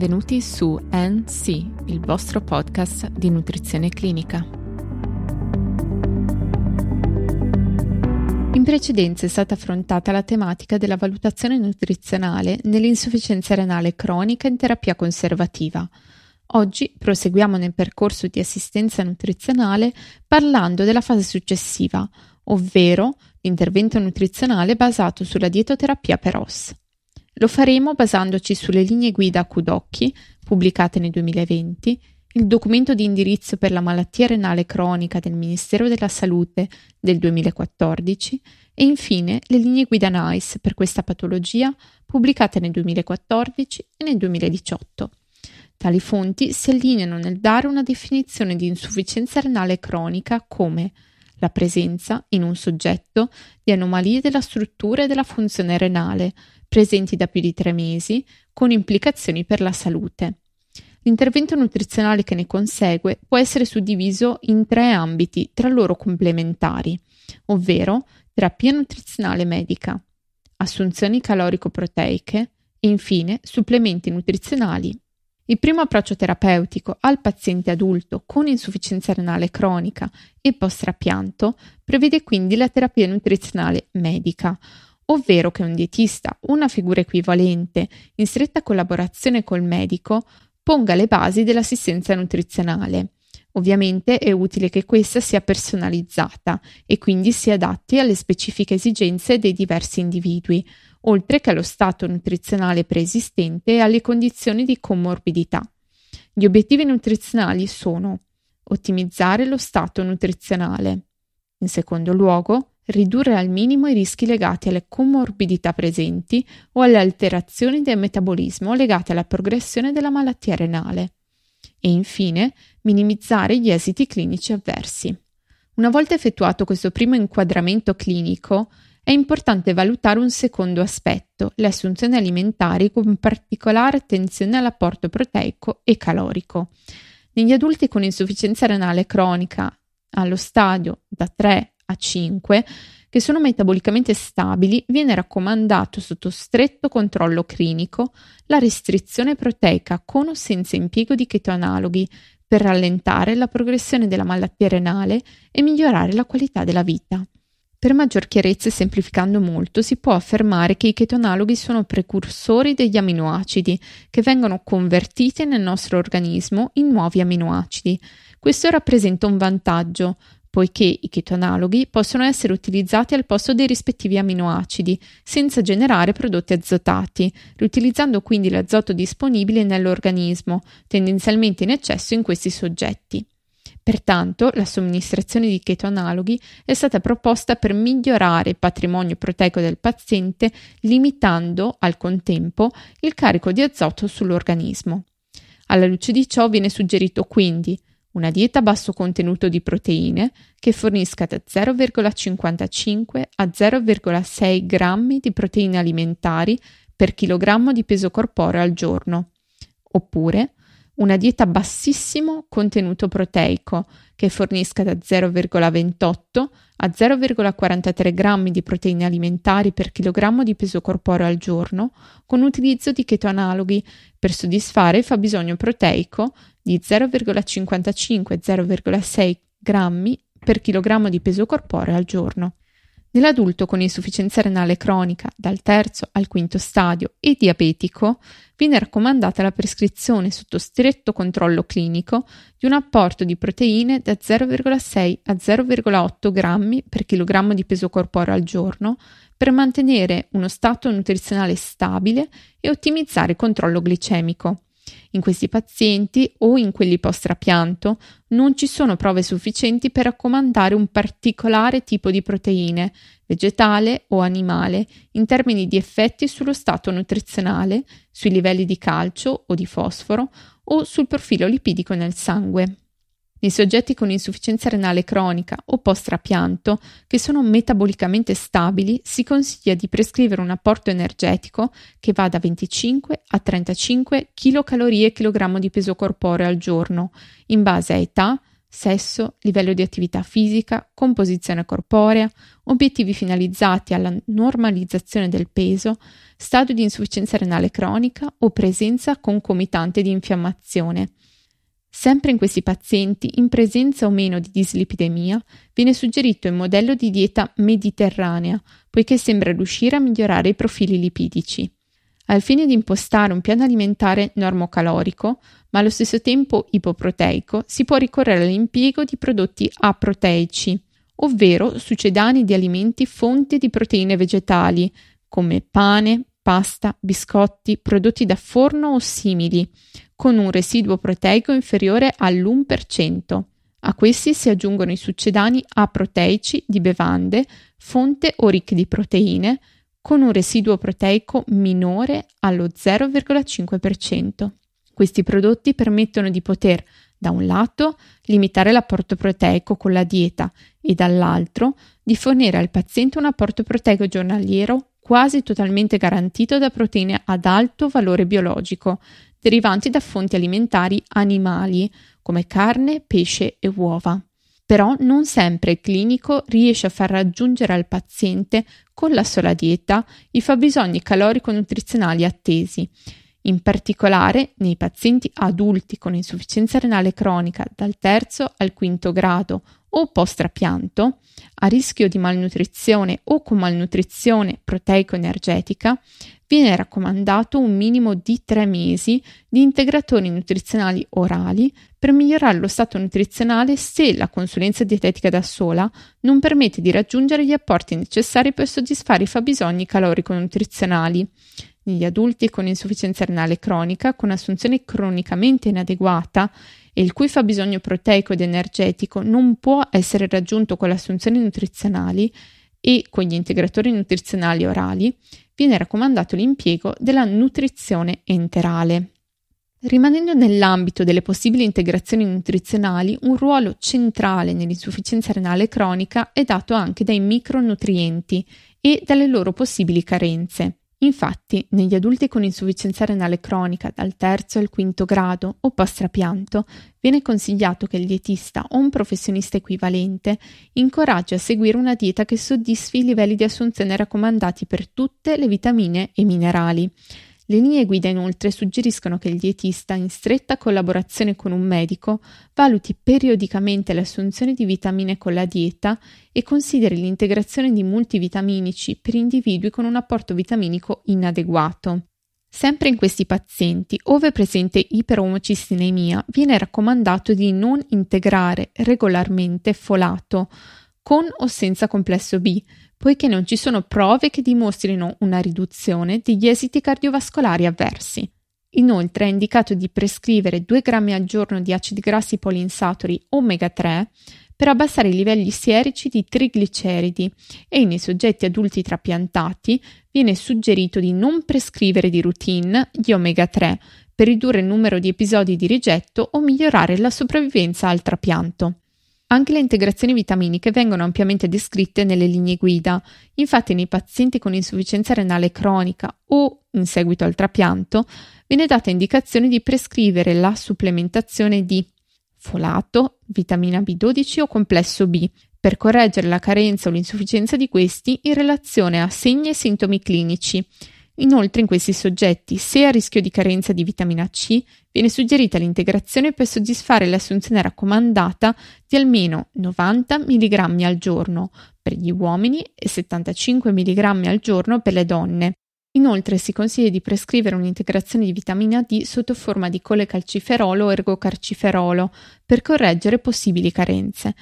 benvenuti su NC, il vostro podcast di nutrizione clinica. In precedenza è stata affrontata la tematica della valutazione nutrizionale nell'insufficienza renale cronica in terapia conservativa. Oggi proseguiamo nel percorso di assistenza nutrizionale parlando della fase successiva, ovvero l'intervento nutrizionale basato sulla dietoterapia per OS. Lo faremo basandoci sulle linee guida a Kudocchi, pubblicate nel 2020, il documento di indirizzo per la malattia renale cronica del Ministero della Salute del 2014 e infine le linee guida NICE per questa patologia pubblicate nel 2014 e nel 2018. Tali fonti si allineano nel dare una definizione di insufficienza renale cronica come la presenza in un soggetto di anomalie della struttura e della funzione renale, presenti da più di tre mesi, con implicazioni per la salute. L'intervento nutrizionale che ne consegue può essere suddiviso in tre ambiti tra loro complementari, ovvero terapia nutrizionale medica, assunzioni calorico-proteiche e infine supplementi nutrizionali. Il primo approccio terapeutico al paziente adulto con insufficienza renale cronica e post-trapianto prevede quindi la terapia nutrizionale medica, ovvero che un dietista, una figura equivalente, in stretta collaborazione col medico, ponga le basi dell'assistenza nutrizionale. Ovviamente è utile che questa sia personalizzata e quindi si adatti alle specifiche esigenze dei diversi individui, oltre che allo stato nutrizionale preesistente e alle condizioni di comorbidità. Gli obiettivi nutrizionali sono ottimizzare lo stato nutrizionale. In secondo luogo, ridurre al minimo i rischi legati alle comorbidità presenti o alle alterazioni del metabolismo legate alla progressione della malattia renale. E infine, minimizzare gli esiti clinici avversi. Una volta effettuato questo primo inquadramento clinico, è importante valutare un secondo aspetto, le assunzioni alimentari con particolare attenzione all'apporto proteico e calorico. Negli adulti con insufficienza renale cronica allo stadio da 3 a 5 che sono metabolicamente stabili, viene raccomandato sotto stretto controllo clinico la restrizione proteica con o senza impiego di chetoanaloghi per rallentare la progressione della malattia renale e migliorare la qualità della vita. Per maggior chiarezza e semplificando molto, si può affermare che i chetoanaloghi sono precursori degli aminoacidi che vengono convertiti nel nostro organismo in nuovi aminoacidi. Questo rappresenta un vantaggio, poiché i chetoanaloghi possono essere utilizzati al posto dei rispettivi aminoacidi, senza generare prodotti azotati, riutilizzando quindi l'azoto disponibile nell'organismo, tendenzialmente in eccesso in questi soggetti. Pertanto, la somministrazione di chetoanaloghi è stata proposta per migliorare il patrimonio proteico del paziente, limitando al contempo il carico di azoto sull'organismo. Alla luce di ciò viene suggerito quindi una dieta a basso contenuto di proteine che fornisca da 0,55 a 0,6 grammi di proteine alimentari per chilogrammo di peso corporeo al giorno, oppure una dieta a bassissimo contenuto proteico che fornisca da 0,28 a 0,43 grammi di proteine alimentari per chilogrammo di peso corporeo al giorno, con utilizzo di chetoanaloghi per soddisfare il fabbisogno proteico di 0,55-0,6 grammi per chilogrammo di peso corporeo al giorno. Nell'adulto con insufficienza renale cronica dal terzo al quinto stadio e diabetico viene raccomandata la prescrizione sotto stretto controllo clinico di un apporto di proteine da 0,6 a 0,8 grammi per chilogrammo di peso corporeo al giorno per mantenere uno stato nutrizionale stabile e ottimizzare il controllo glicemico. In questi pazienti o in quelli post-trapianto non ci sono prove sufficienti per raccomandare un particolare tipo di proteine, vegetale o animale, in termini di effetti sullo stato nutrizionale, sui livelli di calcio o di fosforo o sul profilo lipidico nel sangue. Nei soggetti con insufficienza renale cronica o post-trapianto, che sono metabolicamente stabili, si consiglia di prescrivere un apporto energetico che va da 25 a 35 kcal/kg di peso corporeo al giorno, in base a età, sesso, livello di attività fisica, composizione corporea, obiettivi finalizzati alla normalizzazione del peso, stadio di insufficienza renale cronica o presenza concomitante di infiammazione. Sempre in questi pazienti, in presenza o meno di dislipidemia, viene suggerito il modello di dieta mediterranea, poiché sembra riuscire a migliorare i profili lipidici. Al fine di impostare un piano alimentare normocalorico, ma allo stesso tempo ipoproteico, si può ricorrere all'impiego di prodotti aproteici, ovvero succedani di alimenti fonte di proteine vegetali, come pane, pasta, biscotti, prodotti da forno o simili, con un residuo proteico inferiore all'1%. A questi si aggiungono i succedani aproteici di bevande, fonte o ricche di proteine, con un residuo proteico minore allo 0,5%. Questi prodotti permettono di poter, da un lato, limitare l'apporto proteico con la dieta e dall'altro di fornire al paziente un apporto proteico giornaliero quasi totalmente garantito da proteine ad alto valore biologico, derivanti da fonti alimentari animali come carne, pesce e uova. Però non sempre il clinico riesce a far raggiungere al paziente con la sola dieta i fabbisogni calorico-nutrizionali attesi. In particolare nei pazienti adulti con insufficienza renale cronica dal terzo al quinto grado o post-trapianto, a rischio di malnutrizione o con malnutrizione proteico-energetica, viene raccomandato un minimo di tre mesi di integratori nutrizionali orali per migliorare lo stato nutrizionale se la consulenza dietetica da sola non permette di raggiungere gli apporti necessari per soddisfare i fabbisogni calorico-nutrizionali. Negli adulti con insufficienza renale cronica, con assunzione cronicamente inadeguata il cui fabbisogno proteico ed energetico non può essere raggiunto con le assunzioni nutrizionali e con gli integratori nutrizionali orali, viene raccomandato l'impiego della nutrizione enterale. Rimanendo nell'ambito delle possibili integrazioni nutrizionali, un ruolo centrale nell'insufficienza renale cronica è dato anche dai micronutrienti e dalle loro possibili carenze. Infatti, negli adulti con insufficienza renale cronica dal terzo al quinto grado o post-trapianto, viene consigliato che il dietista o un professionista equivalente incoraggi a seguire una dieta che soddisfi i livelli di assunzione raccomandati per tutte le vitamine e minerali. Le linee guida inoltre suggeriscono che il dietista, in stretta collaborazione con un medico, valuti periodicamente l'assunzione di vitamine con la dieta e consideri l'integrazione di multivitaminici per individui con un apporto vitaminico inadeguato. Sempre in questi pazienti, ove presente iperomocistinemia, viene raccomandato di non integrare regolarmente folato con o senza complesso B, poiché non ci sono prove che dimostrino una riduzione degli esiti cardiovascolari avversi. Inoltre è indicato di prescrivere 2 grammi al giorno di acidi grassi poliinsaturi omega 3 per abbassare i livelli sierici di trigliceridi e nei soggetti adulti trapiantati viene suggerito di non prescrivere di routine gli omega 3 per ridurre il numero di episodi di rigetto o migliorare la sopravvivenza al trapianto. Anche le integrazioni vitaminiche vengono ampiamente descritte nelle linee guida. Infatti, nei pazienti con insufficienza renale cronica o in seguito al trapianto, viene data indicazione di prescrivere la supplementazione di folato, vitamina B12 o complesso B, per correggere la carenza o l'insufficienza di questi in relazione a segni e sintomi clinici. Inoltre in questi soggetti, se a rischio di carenza di vitamina C, viene suggerita l'integrazione per soddisfare l'assunzione raccomandata di almeno 90 mg al giorno per gli uomini e 75 mg al giorno per le donne. Inoltre si consiglia di prescrivere un'integrazione di vitamina D sotto forma di colecalciferolo o ergocarciferolo per correggere possibili carenze.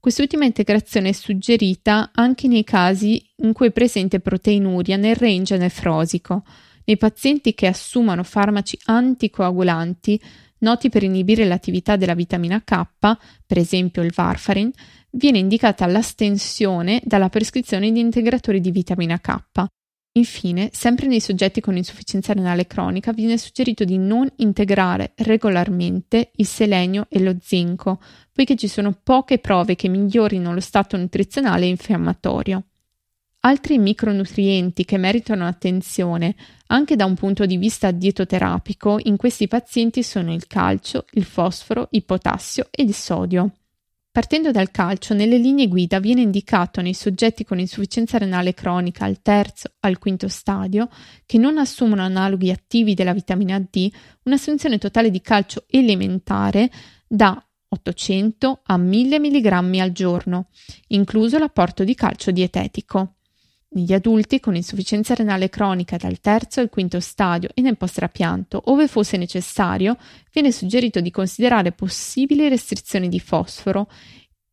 Quest'ultima integrazione è suggerita anche nei casi in cui è presente proteinuria nel range nefrosico. Nei pazienti che assumono farmaci anticoagulanti noti per inibire l'attività della vitamina K, per esempio il Varfarin, viene indicata l'astensione dalla prescrizione di integratori di vitamina K. Infine, sempre nei soggetti con insufficienza renale cronica viene suggerito di non integrare regolarmente il selenio e lo zinco, poiché ci sono poche prove che migliorino lo stato nutrizionale e infiammatorio. Altri micronutrienti che meritano attenzione anche da un punto di vista dietoterapico in questi pazienti sono il calcio, il fosforo, il potassio e il sodio. Partendo dal calcio, nelle linee guida viene indicato nei soggetti con insufficienza renale cronica al terzo al quinto stadio, che non assumono analoghi attivi della vitamina D, un'assunzione totale di calcio elementare da 800 a 1000 mg al giorno, incluso l'apporto di calcio dietetico. Negli adulti con insufficienza renale cronica dal terzo al quinto stadio e nel post-trapianto, ove fosse necessario, viene suggerito di considerare possibili restrizioni di fosforo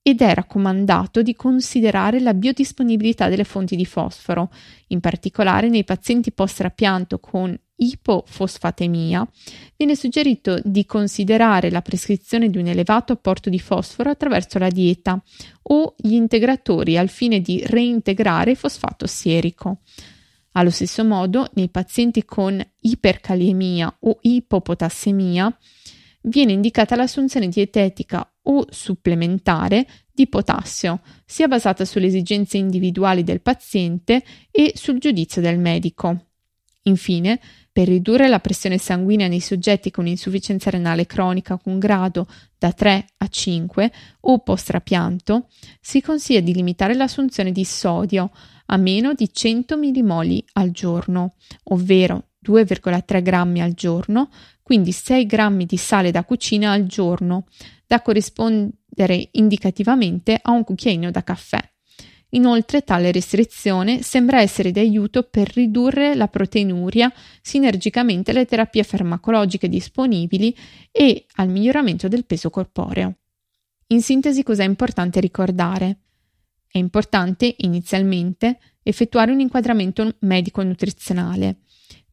ed è raccomandato di considerare la biodisponibilità delle fonti di fosforo, in particolare nei pazienti post-trapianto con ipofosfatemia, viene suggerito di considerare la prescrizione di un elevato apporto di fosforo attraverso la dieta o gli integratori al fine di reintegrare fosfato sierico. Allo stesso modo, nei pazienti con ipercaliemia o ipopotassemia viene indicata l'assunzione dietetica o supplementare di potassio, sia basata sulle esigenze individuali del paziente e sul giudizio del medico. Infine, per ridurre la pressione sanguigna nei soggetti con insufficienza renale cronica con grado da 3 a 5 o post-trapianto, si consiglia di limitare l'assunzione di sodio a meno di 100 mmol al giorno, ovvero 2,3 grammi al giorno, quindi 6 grammi di sale da cucina al giorno, da corrispondere indicativamente a un cucchiaino da caffè. Inoltre tale restrizione sembra essere di aiuto per ridurre la proteinuria sinergicamente alle terapie farmacologiche disponibili e al miglioramento del peso corporeo. In sintesi cosa è importante ricordare? È importante inizialmente effettuare un inquadramento medico-nutrizionale,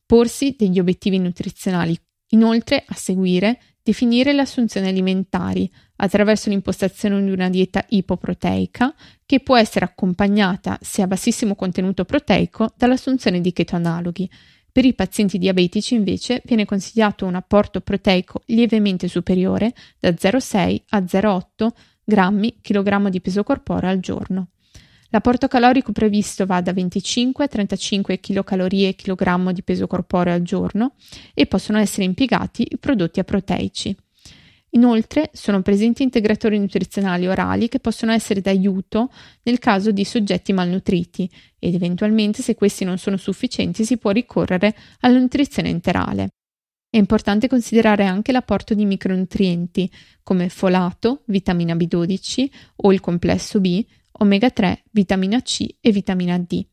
porsi degli obiettivi nutrizionali, inoltre a seguire definire le assunzioni alimentari attraverso l'impostazione di una dieta ipoproteica che può essere accompagnata, se a bassissimo contenuto proteico, dall'assunzione di chetoanaloghi. Per i pazienti diabetici invece viene consigliato un apporto proteico lievemente superiore da 0,6 a 0,8 grammi kg di peso corporeo al giorno. L'apporto calorico previsto va da 25 a 35 kcal kg di peso corporeo al giorno e possono essere impiegati i prodotti aproteici. Inoltre sono presenti integratori nutrizionali orali che possono essere d'aiuto nel caso di soggetti malnutriti ed eventualmente se questi non sono sufficienti si può ricorrere alla nutrizione enterale. È importante considerare anche l'apporto di micronutrienti come folato, vitamina B12 o il complesso B, omega 3, vitamina C e vitamina D.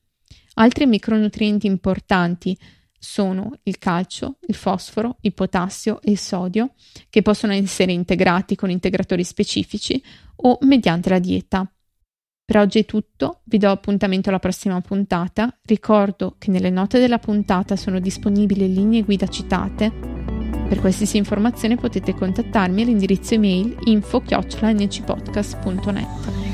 Altri micronutrienti importanti sono il calcio, il fosforo, il potassio e il sodio, che possono essere integrati con integratori specifici o mediante la dieta. Per oggi è tutto, vi do appuntamento alla prossima puntata. Ricordo che nelle note della puntata sono disponibili linee guida citate. Per qualsiasi informazione potete contattarmi all'indirizzo email info-ncpodcast.net.